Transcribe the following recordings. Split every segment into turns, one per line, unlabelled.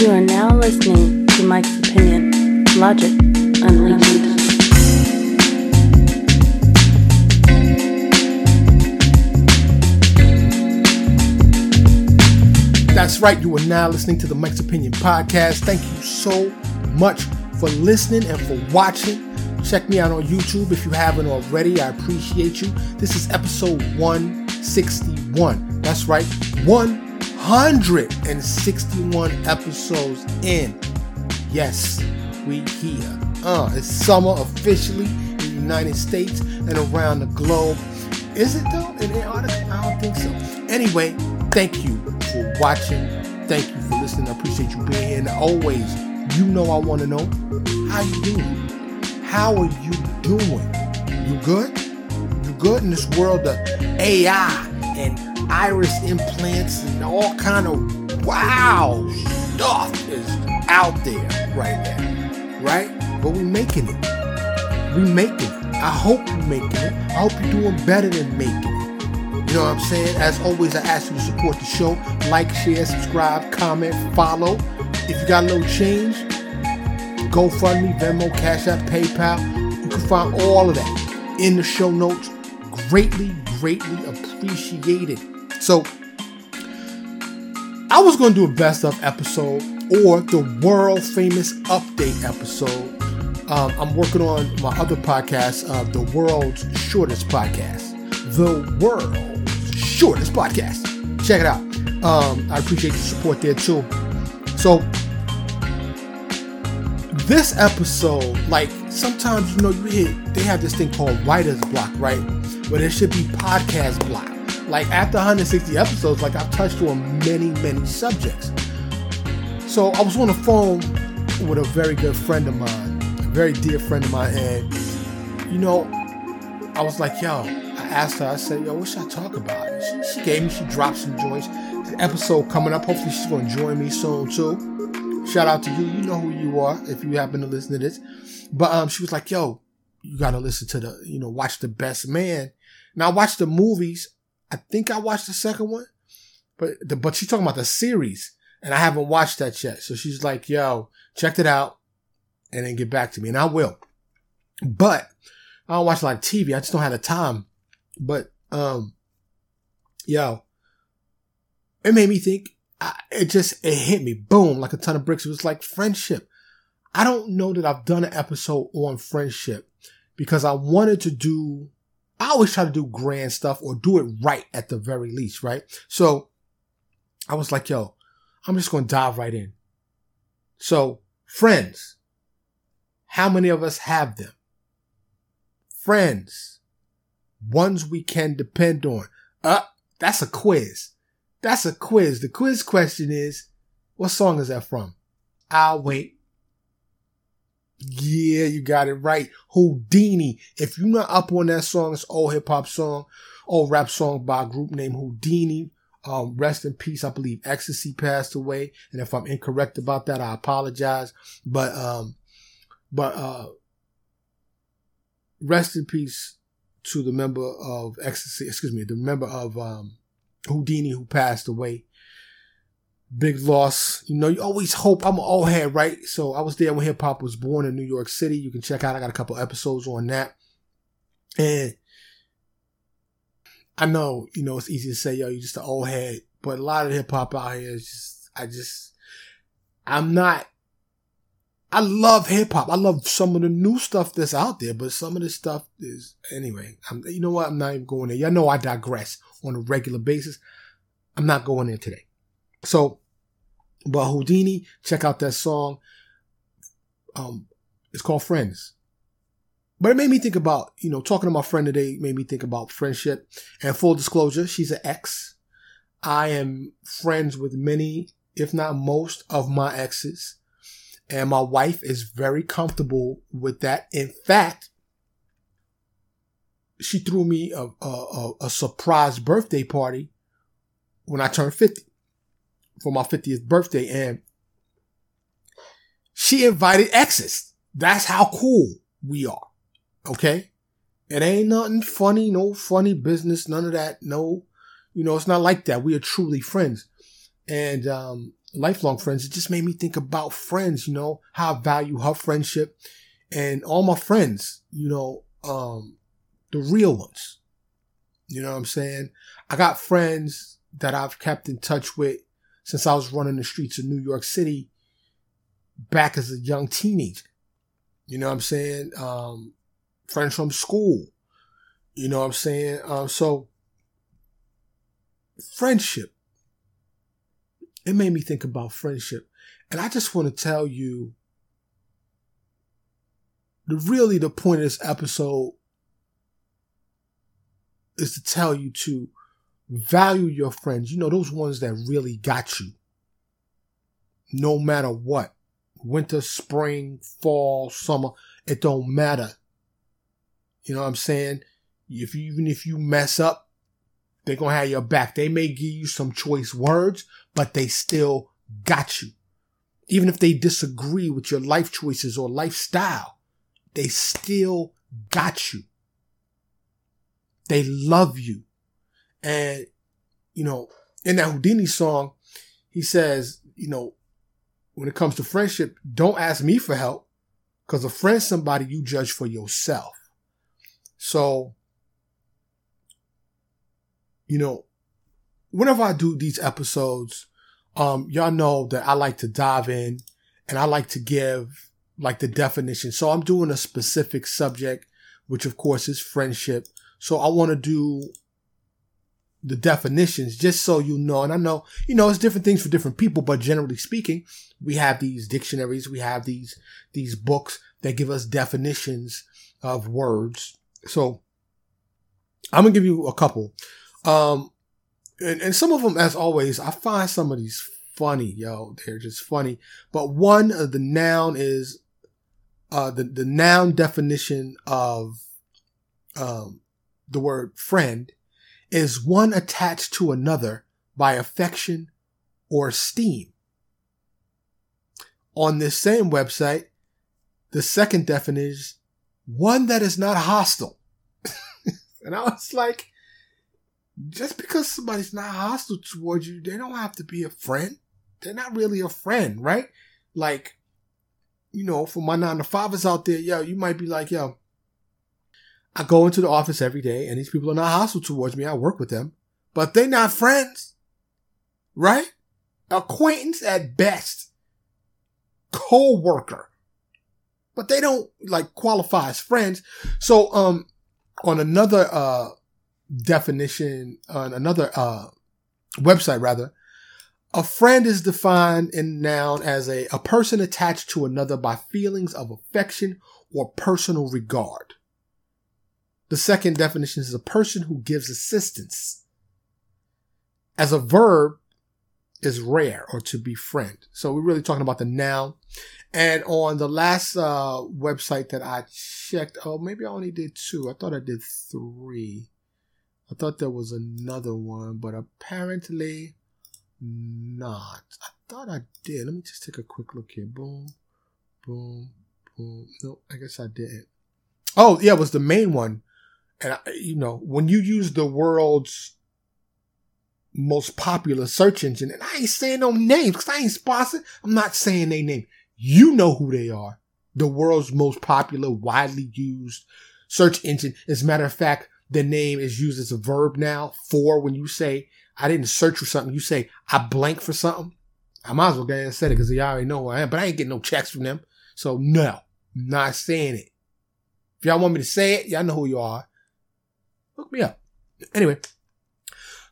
You are now listening to Mike's Opinion Logic Unleashed.
That's right, you are now listening to the Mike's Opinion podcast. Thank you so much for listening and for watching. Check me out on YouTube if you haven't already. I appreciate you. This is episode 161. That's right, 161 episodes in. Yes, we here. Uh, it's summer officially in the United States and around the globe. Is it though? In Antarctica? I don't think so. Anyway, thank you for watching. Thank you for listening. I appreciate you being here. And always, you know I want to know how you doing. How are you doing? You good? You good in this world of AI and iris implants and all kind of wow stuff is out there right now, right? But we making it. We making it. I hope you making it. I hope you're doing better than making it. You know what I'm saying? As always, I ask you to support the show. Like, share, subscribe, comment, follow. If you got a little change, GoFundMe, Venmo, Cash App, PayPal. You can find all of that in the show notes. Greatly, greatly appreciated. So, I was going to do a best of episode or the world famous update episode. Um, I'm working on my other podcast, uh, the world's shortest podcast. The world's shortest podcast. Check it out. Um, I appreciate the support there too. So, this episode, like sometimes you know, you hear they have this thing called writer's block, right? Where there should be podcast block. Like after 160 episodes, like I've touched on many, many subjects. So I was on the phone with a very good friend of mine, a very dear friend of mine, and you know, I was like, yo, I asked her, I said, yo, what should I talk about? She, she gave me, she dropped some joints. The episode coming up, hopefully she's gonna join me soon too. Shout out to you. You know who you are if you happen to listen to this. But um, she was like, yo, you gotta listen to the, you know, watch the best man. Now I watched the movies. I think I watched the second one, but the, but she's talking about the series, and I haven't watched that yet. So she's like, yo, check it out, and then get back to me, and I will. But I don't watch a lot of TV. I just don't have the time. But um, yo, it made me think. I, it just it hit me, boom, like a ton of bricks. It was like friendship. I don't know that I've done an episode on friendship because I wanted to do. I always try to do grand stuff or do it right at the very least, right? So I was like, yo, I'm just going to dive right in. So friends, how many of us have them? Friends, ones we can depend on. Uh, that's a quiz. That's a quiz. The quiz question is, what song is that from? I'll wait. Yeah, you got it right. Whodini. If you're not up on that song, it's old hip hop song, old rap song by a group named Houdini. Um, rest in peace. I believe Ecstasy passed away. And if I'm incorrect about that, I apologize. But, um, but, uh, rest in peace to the member of Ecstasy, excuse me, the member of, um, Whodini who passed away. Big loss. You know, you always hope. I'm an old head, right? So I was there when hip hop was born in New York City. You can check out. I got a couple episodes on that. And I know, you know, it's easy to say, yo, you're just an old head, but a lot of hip hop out here is just, I just, I'm not, I love hip hop. I love some of the new stuff that's out there, but some of the stuff is, anyway, I'm, you know what? I'm not even going there. Y'all know I digress on a regular basis. I'm not going there today. So, but Whodini, check out that song. Um, it's called Friends. But it made me think about, you know, talking to my friend today made me think about friendship. And full disclosure, she's an ex. I am friends with many, if not most, of my exes. And my wife is very comfortable with that. In fact, she threw me a, a, a surprise birthday party when I turned 50 for my 50th birthday. And she invited exes. That's how cool we are. Okay. It ain't nothing funny, no funny business, none of that. No, you know, it's not like that. We are truly friends. And, um, lifelong friends, it just made me think about friends, you know, how I value her friendship and all my friends, you know, um, the real ones. You know what I'm saying? I got friends that I've kept in touch with since I was running the streets of New York City back as a young teenager. You know what I'm saying? Um, friends from school. You know what I'm saying? Um, so friendship. It made me think about friendship. And I just want to tell you the really the point of this episode is to tell you to value your friends. You know, those ones that really got you. No matter what. Winter, spring, fall, summer, it don't matter. You know what I'm saying? If you, even if you mess up, they're gonna have your back. They may give you some choice words, but they still got you. Even if they disagree with your life choices or lifestyle, they still got you. They love you. And, you know, in that Whodini song, he says, you know, when it comes to friendship, don't ask me for help because a friend's somebody you judge for yourself. So, you know, whenever I do these episodes, um, y'all know that I like to dive in and I like to give like the definition. So I'm doing a specific subject, which of course is friendship. So I want to do the definitions just so you know. And I know, you know, it's different things for different people, but generally speaking, we have these dictionaries, we have these, these books that give us definitions of words. So I'm to give you a couple. Um, and, and some of them, as always, I find some of these funny, yo. They're just funny. But one of the noun is, uh, the, the noun definition of, um, the word friend is one attached to another by affection or esteem. On this same website, the second definition is one that is not hostile. and I was like, just because somebody's not hostile towards you, they don't have to be a friend. They're not really a friend, right? Like, you know, for my nine to fivers out there, yo, you might be like, yo, I go into the office every day and these people are not hostile towards me. I work with them, but they're not friends, right? Acquaintance at best, co-worker, but they don't like qualify as friends. So, um, on another, uh, definition on another, uh, website rather, a friend is defined in noun as a, a person attached to another by feelings of affection or personal regard. The second definition is a person who gives assistance. As a verb is rare or to befriend. So we're really talking about the noun. And on the last uh, website that I checked, oh, maybe I only did two. I thought I did three. I thought there was another one, but apparently not. I thought I did. Let me just take a quick look here. Boom, boom, boom. No, I guess I didn't. Oh, yeah, it was the main one and you know, when you use the world's most popular search engine, and I ain't saying no names because I ain't sponsored. I'm not saying they name. You know who they are. The world's most popular, widely used search engine. As a matter of fact, the name is used as a verb now for when you say, I didn't search for something. You say, I blank for something. I might as well get and said it because you already know who I am, but I ain't getting no checks from them. So no, not saying it. If y'all want me to say it, y'all know who you are. Look me up. Anyway,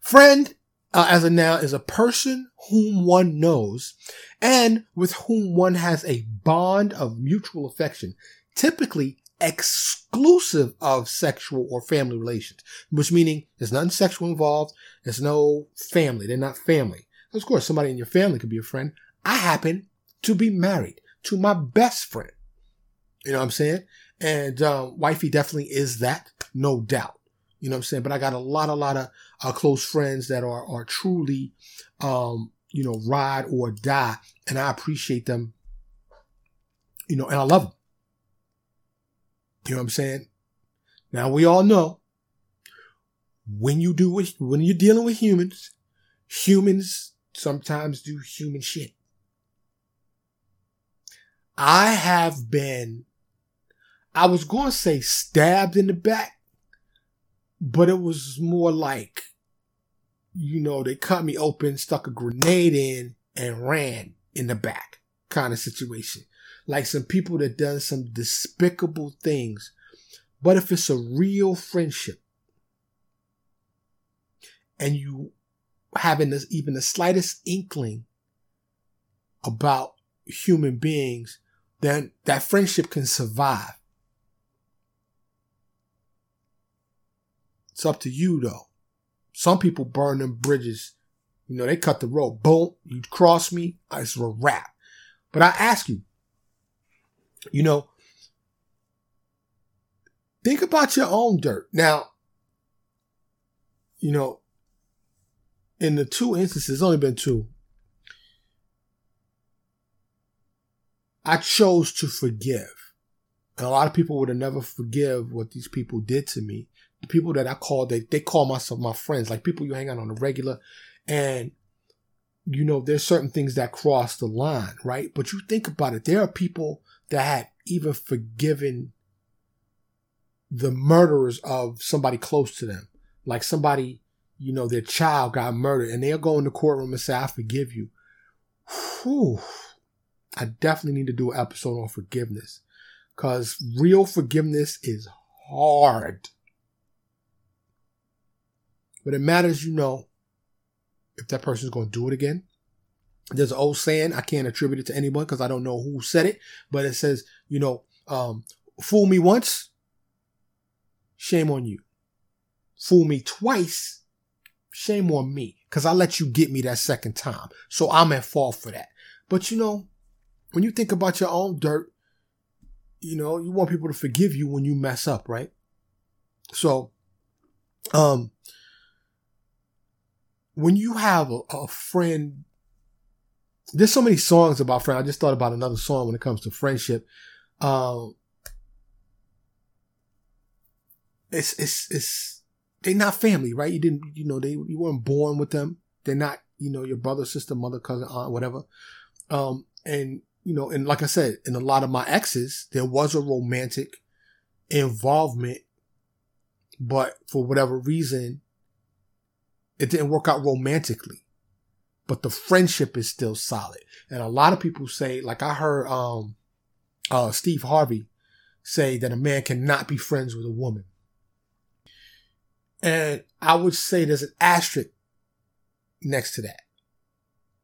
friend uh, as a noun is a person whom one knows and with whom one has a bond of mutual affection, typically exclusive of sexual or family relations, which meaning there's nothing sexual involved. There's no family. They're not family. Of course, somebody in your family could be a friend. I happen to be married to my best friend. You know what I'm saying? And um, wifey definitely is that, no doubt. You know what I'm saying? But I got a lot, a lot of uh, close friends that are, are truly, um, you know, ride or die. And I appreciate them, you know, and I love them. You know what I'm saying? Now we all know when you do with, when you're dealing with humans, humans sometimes do human shit. I have been, I was going to say stabbed in the back, but it was more like, you know, they cut me open, stuck a grenade in, and ran in the back kind of situation. Like some people that done some despicable things. But if it's a real friendship and you having this, even the slightest inkling about human beings, then that friendship can survive. It's up to you though. Some people burn them bridges. You know, they cut the road. Boom, you cross me, it's a wrap. But I ask you, you know, think about your own dirt. Now, you know, in the two instances, only been two. I chose to forgive. And a lot of people would have never forgive what these people did to me. The people that I call, they, they call myself my friends, like people you hang out on a regular. And, you know, there's certain things that cross the line, right? But you think about it. There are people that had even forgiven the murderers of somebody close to them. Like somebody you know, their child got murdered and they'll go in the courtroom and say, I forgive you. Whew. I definitely need to do an episode on forgiveness because real forgiveness is hard. But it matters, you know, if that person's going to do it again. There's an old saying, I can't attribute it to anyone because I don't know who said it, but it says, you know, um, fool me once, shame on you. Fool me twice, Shame on me, because I let you get me that second time. So I'm at fault for that. But you know, when you think about your own dirt, you know, you want people to forgive you when you mess up, right? So, um, when you have a, a friend, there's so many songs about friend. I just thought about another song when it comes to friendship. Um, it's it's it's they're not family, right? You didn't, you know, they you weren't born with them. They're not, you know, your brother, sister, mother, cousin, aunt, whatever. Um, and you know, and like I said, in a lot of my exes, there was a romantic involvement, but for whatever reason, it didn't work out romantically. But the friendship is still solid. And a lot of people say, like I heard um uh Steve Harvey say that a man cannot be friends with a woman. And I would say there's an asterisk next to that.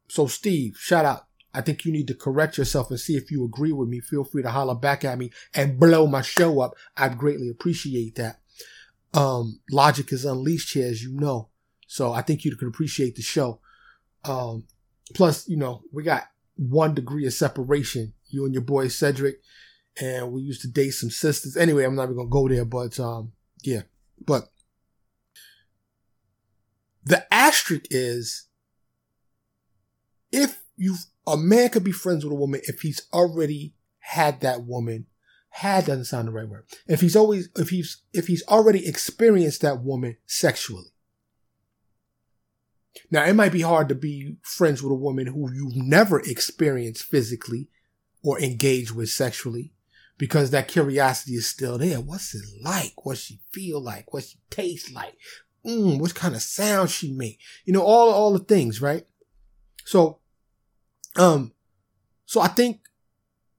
So Steve, shout out. I think you need to correct yourself and see if you agree with me. Feel free to holler back at me and blow my show up. I'd greatly appreciate that. Um, logic is unleashed here, as you know. So I think you could appreciate the show. Um, plus, you know, we got one degree of separation. You and your boy Cedric, and we used to date some sisters. Anyway, I'm not even gonna go there, but um, yeah. But the asterisk is if you a man could be friends with a woman if he's already had that woman. Had doesn't sound the right word. If he's always if he's if he's already experienced that woman sexually. Now it might be hard to be friends with a woman who you've never experienced physically or engaged with sexually because that curiosity is still there. What's it like? What she feel like? What she taste like? mm, what kind of sound she make, you know, all, all the things, right? So, um, so I think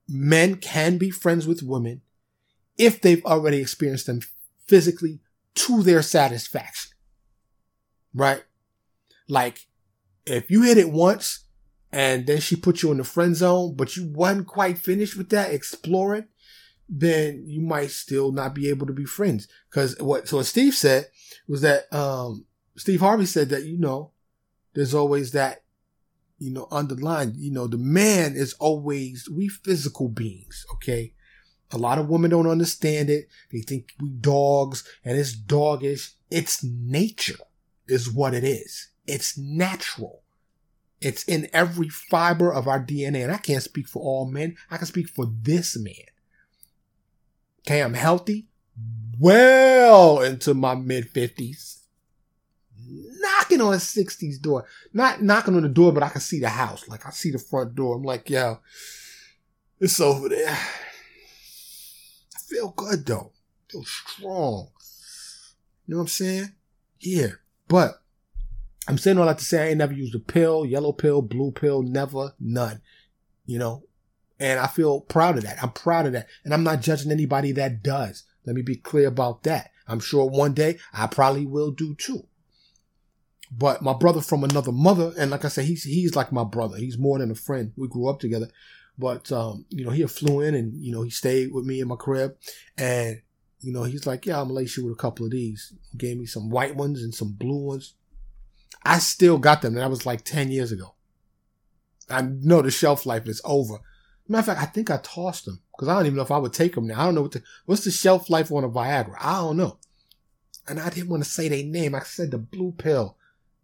men can be friends with women if they've already experienced them physically to their satisfaction, right? Like, if you hit it once and then she put you in the friend zone, but you wasn't quite finished with that exploring, then you might still not be able to be friends. Cause what, so what Steve said was that, um, Steve Harvey said that, you know, there's always that, you know, underlined, you know, the man is always, we physical beings, okay? A lot of women don't understand it. They think we dogs and it's doggish. It's nature is what it is. It's natural. It's in every fiber of our DNA. And I can't speak for all men. I can speak for this man. Okay, I'm healthy, well into my mid 50s. Knocking on 60's door. Not knocking on the door, but I can see the house. Like I see the front door. I'm like, yo, it's over there. I feel good though. I feel strong. You know what I'm saying? Yeah. But I'm saying all that to say I ain't never used a pill, yellow pill, blue pill, never, none. You know? And I feel proud of that. I'm proud of that. And I'm not judging anybody that does. Let me be clear about that. I'm sure one day I probably will do too. But my brother from another mother, and like I said, he's he's like my brother. He's more than a friend. We grew up together. But um, you know, he flew in and you know, he stayed with me in my crib and you know, he's like, Yeah, I'm gonna lace you with a couple of these. He gave me some white ones and some blue ones. I still got them. That was like 10 years ago. I know the shelf life is over. Matter of fact, I think I tossed them because I don't even know if I would take them now. I don't know what the, what's the shelf life on a Viagra. I don't know. And I didn't want to say their name. I said the blue pill.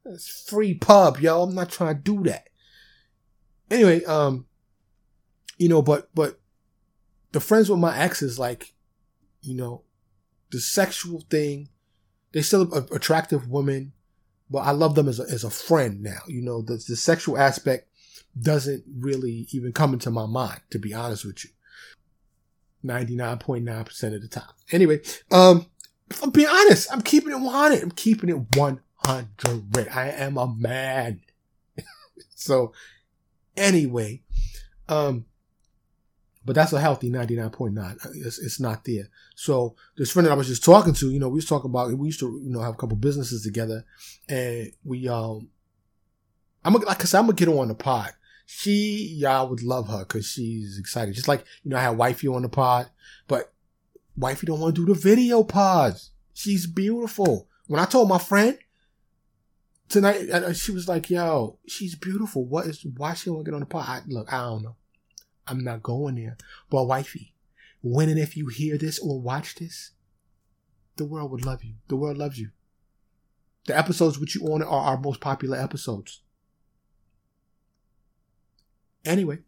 It's free pub, yo. I'm not trying to do that. Anyway, um, you know, but but the friends with my exes, like, you know, the sexual thing, they still attractive women, but I love them as a, as a friend now. You know, the, the sexual aspect doesn't really even come into my mind, to be honest with you. 99.9% of the time. Anyway, um, I'm being honest, I'm keeping it 100. I'm keeping it 100. I am a man. so, anyway, um, but that's a healthy 99.9. It's, it's not there. So this friend that I was just talking to, you know, we was talking about, we used to, you know, have a couple businesses together and we, um, I'm gonna, like said, I'm gonna get her on the pod. She, y'all would love her because she's excited. Just like, you know, I had wifey on the pod, but wifey don't want to do the video pods. She's beautiful. When I told my friend tonight, she was like, yo, she's beautiful. What is, why she don't get on the pod? I, look, I don't know. I'm not going there. But wifey, when and if you hear this or watch this, the world would love you. The world loves you. The episodes which you on are our most popular episodes. Anyway,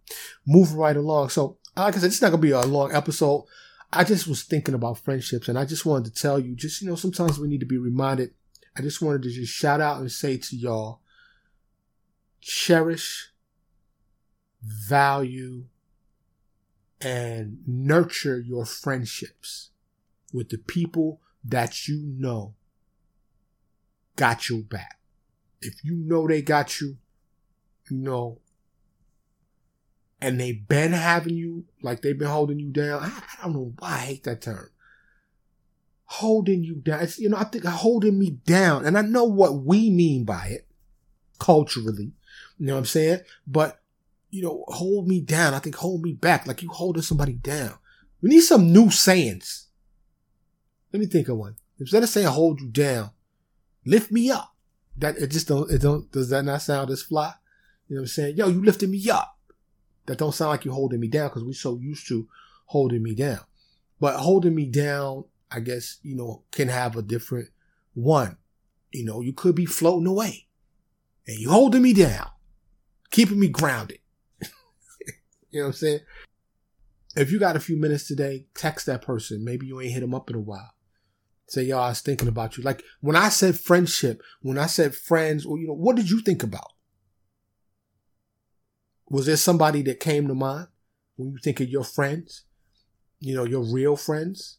moving right along. So, like I said, it's not gonna be a long episode. I just was thinking about friendships, and I just wanted to tell you, just you know, sometimes we need to be reminded. I just wanted to just shout out and say to y'all, cherish, value, and nurture your friendships with the people that you know got your back. If you know they got you, you know, and they've been having you, like they've been holding you down. I, I don't know why I hate that term. Holding you down. It's, you know, I think holding me down. And I know what we mean by it culturally. You know what I'm saying? But you know, hold me down. I think hold me back, like you holding somebody down. We need some new sayings. Let me think of one. Instead of saying hold you down, lift me up. That it just don't it don't does that not sound as fly? You know what I'm saying? Yo, you lifted me up. That don't sound like you holding me down because we're so used to holding me down. But holding me down, I guess, you know, can have a different one. You know, you could be floating away and you holding me down, keeping me grounded. You know what I'm saying? If you got a few minutes today, text that person. Maybe you ain't hit them up in a while. Say, yo, I was thinking about you. Like when I said friendship, when I said friends, or you know, what did you think about? Was there somebody that came to mind when you think of your friends? You know, your real friends?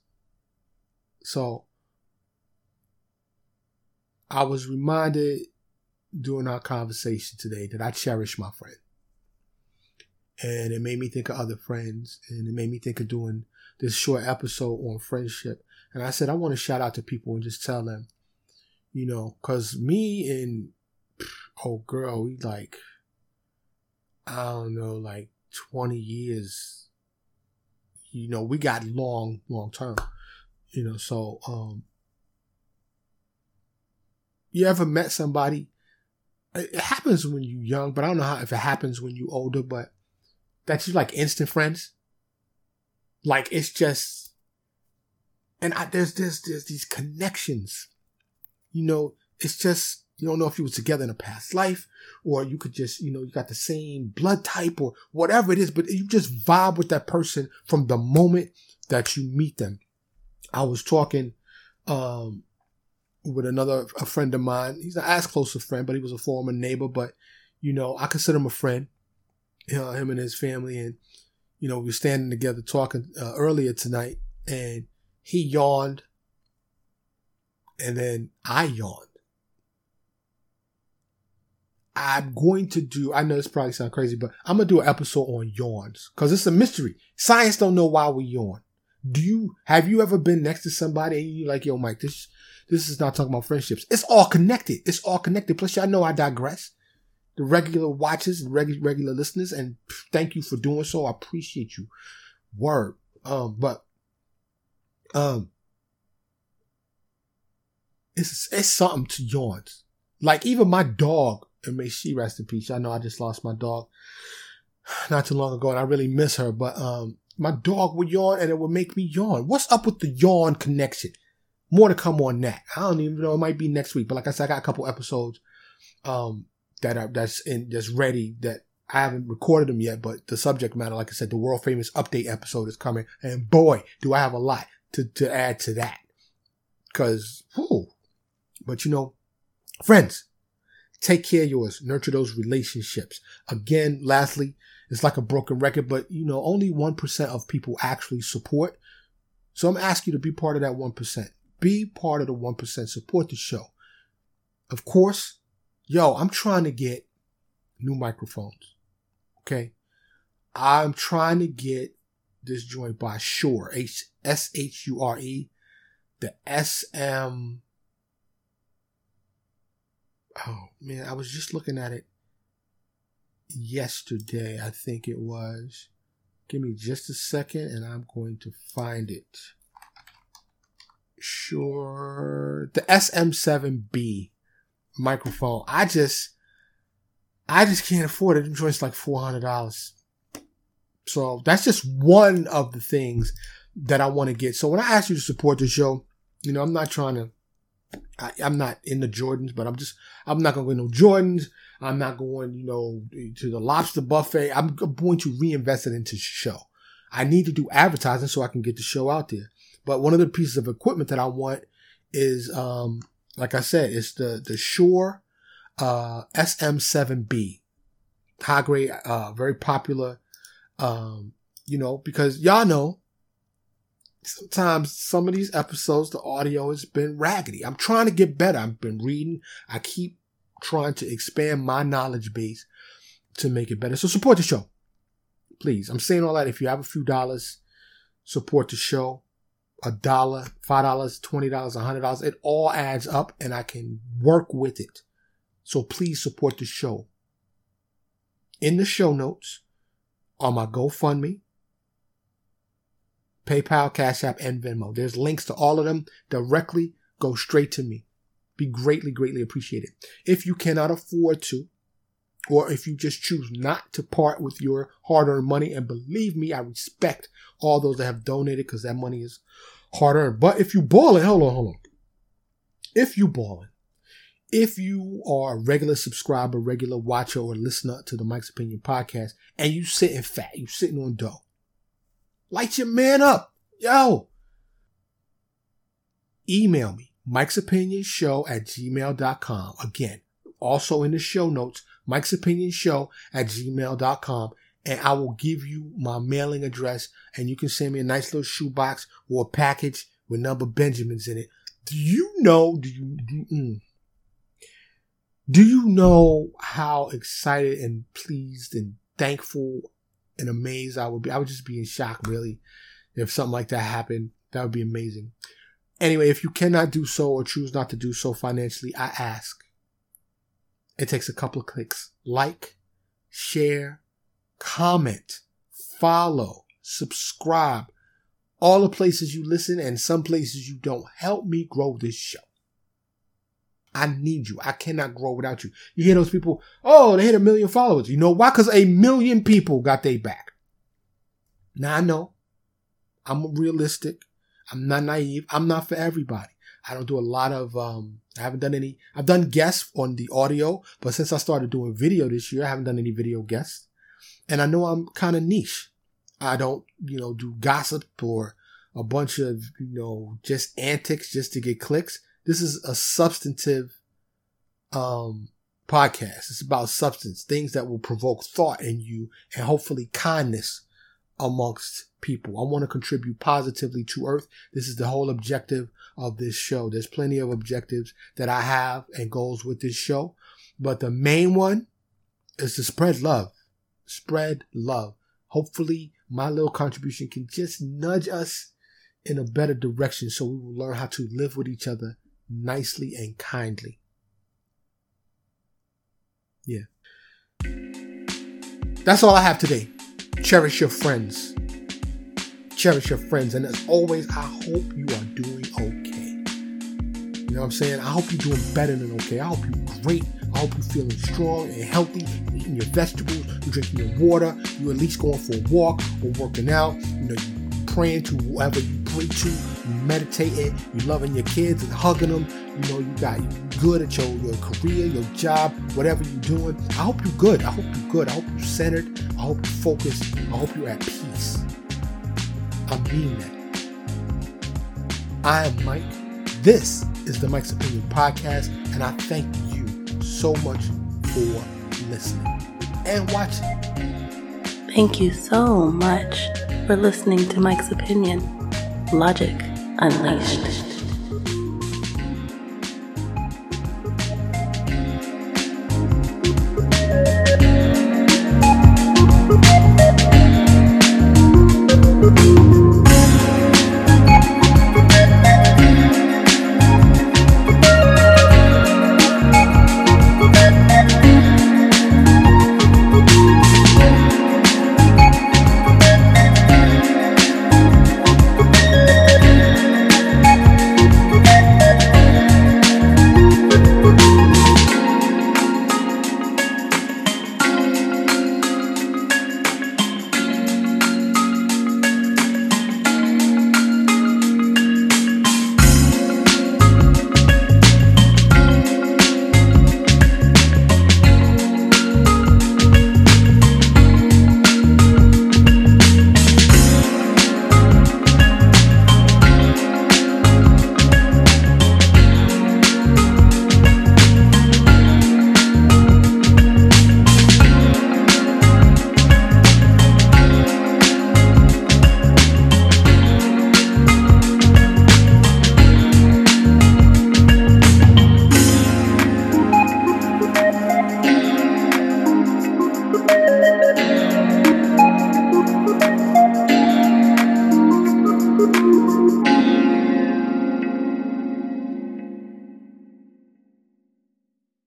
So I was reminded during our conversation today that I cherish my friend and it made me think of other friends and it made me think of doing this short episode on friendship. And i said i want to shout out to people and just tell them you know because me and oh girl we like i don't know like 20 years you know we got long long term you know so um you ever met somebody? It happens when you're young but i don't know how if it happens when you're older but that you like instant friends. Like it's just, and I, there's there's there's these connections. You know, it's just you don't know if you were together in a past life, or you could just you know you got the same blood type or whatever it is, but you just vibe with that person from the moment that you meet them. I was talking um with another a friend of mine. He's not as close a friend, but he was a former neighbor. But you know, I consider him a friend. Know, him and his family, and you know, we were standing together talking uh, earlier tonight, and he yawned, and then I yawned. I'm going to do. I know this probably sounds crazy, but I'm gonna do an episode on yawns because it's a mystery. Science don't know why we yawn. Do you have you ever been next to somebody and you like, yo, Mike, this this is not talking about friendships. It's all connected. It's all connected. Plus, y'all know I digress. The regular watchers and regular regular listeners, and thank you for doing so. I appreciate you. Word. Um, but um, it's it's something to yawns. Like even my dog, and may she rest in peace. I know I just lost my dog not too long ago, and I really miss her. But um, my dog would yawn and it would make me yawn. What's up with the yawn connection? More to come on that. I don't even know. It might be next week. But like I said, I got a couple episodes um, that are that's in that's ready that I haven't recorded them yet. But the subject matter, like I said, the world famous update episode is coming, and boy, do I have a lot to to add to that. Cause, whew. but you know, friends, take care of yours. Nurture those relationships. Again, lastly, it's like a broken record, but you know, only 1% of people actually support. So I'm asking you to be part of that 1%. Be part of the 1%. Support the show. Of course, yo, I'm trying to get new microphones. Okay. I'm trying to get this joint by Shure, H S H U R E, the SM. Oh man, I was just looking at it yesterday, I think it was. Give me just a second and I'm going to find it. Shure. The SM7B microphone. I just, I just can't afford it. It joints like $400. So that's just one of the things that I want to get. So when I ask you to support the show, you know, I'm not trying to, I, am not in the Jordans, but I'm just, I'm not going to go no Jordans. I'm not going, you know, to the lobster buffet. I'm going to reinvest it into the show. I need to do advertising so I can get the show out there. But one of the pieces of equipment that I want is, um, like I said, it's the, the Shure, uh, SM7B. High grade, uh, very popular, um, you know, because y'all know sometimes some of these episodes, the audio has been raggedy. I'm trying to get better. I've been reading. I keep trying to expand my knowledge base to make it better. So support the show. Please. I'm saying all that. If you have a few dollars, support the show. A dollar, five dollars, twenty dollars, a hundred dollars. It all adds up and I can work with it. So please support the show. In the show notes on my GoFundMe, PayPal, Cash App, and Venmo. There's links to all of them directly. Go straight to me be greatly, greatly appreciated. If you cannot afford to, or if you just choose not to part with your hard earned money, and believe me, I respect all those that have donated because that money is hard earned. But if you ballin', hold on, hold on. If you ballin', if you are a regular subscriber, regular watcher, or listener to the Mike's Opinion podcast, and you sitting fat, you sitting on dough, light your man up. Yo, email me Mike's Opinion Show at gmail.com. Again, also in the show notes, Mike's Opinion Show at gmail.com. And I will give you my mailing address and you can send me a nice little shoebox or a package with number Benjamins in it. Do you know, do you, do, mm, do you know how excited and pleased and thankful and amazed I would be? I would just be in shock, really, if something like that happened. That would be amazing. Anyway, if you cannot do so or choose not to do so financially, I ask. It takes a couple of clicks. Like, share, comment, follow, subscribe. All the places you listen and some places you don't. Help me grow this show. I need you. I cannot grow without you. You hear those people, oh, they hit a million followers. You know why? Because a million people got their back. Now I know I'm realistic. I'm not naive. I'm not for everybody. I don't do a lot of, um, I haven't done any, I've done guests on the audio, but since I started doing video this year, I haven't done any video guests. And I know I'm kind of niche. I don't, you know, do gossip or a bunch of, you know, just antics just to get clicks. This is a substantive um, podcast. It's about substance, things that will provoke thought in you and hopefully kindness amongst people. I want to contribute positively to Earth. This is the whole objective of this show. There's plenty of objectives that I have and goals with this show, but the main one is to spread love. Spread love. Hopefully, my little contribution can just nudge us in a better direction so we will learn how to live with each other nicely and kindly. Yeah. That's all I have today. Cherish your friends. Cherish your friends. And as always, I hope you are doing okay. You know what I'm saying? I hope you're doing better than okay. I hope you're great. I hope you're feeling strong and healthy, you're eating your vegetables, you're drinking your water, you're at least going for a walk or working out. You know, you're praying to whoever you pray to, you meditating, you loving your kids and hugging them. You know, you got you good at your, your career, your job, whatever you're doing. I hope you're good. I hope you're good. I hope you're centered. I hope you're focused. I hope you're at peace. I mean that. I am Mike. This is the Mike's Opinion Podcast, and I thank you so much for listening and watching.
Thank you so much for listening to Mike's Opinion. Logic Unleashed.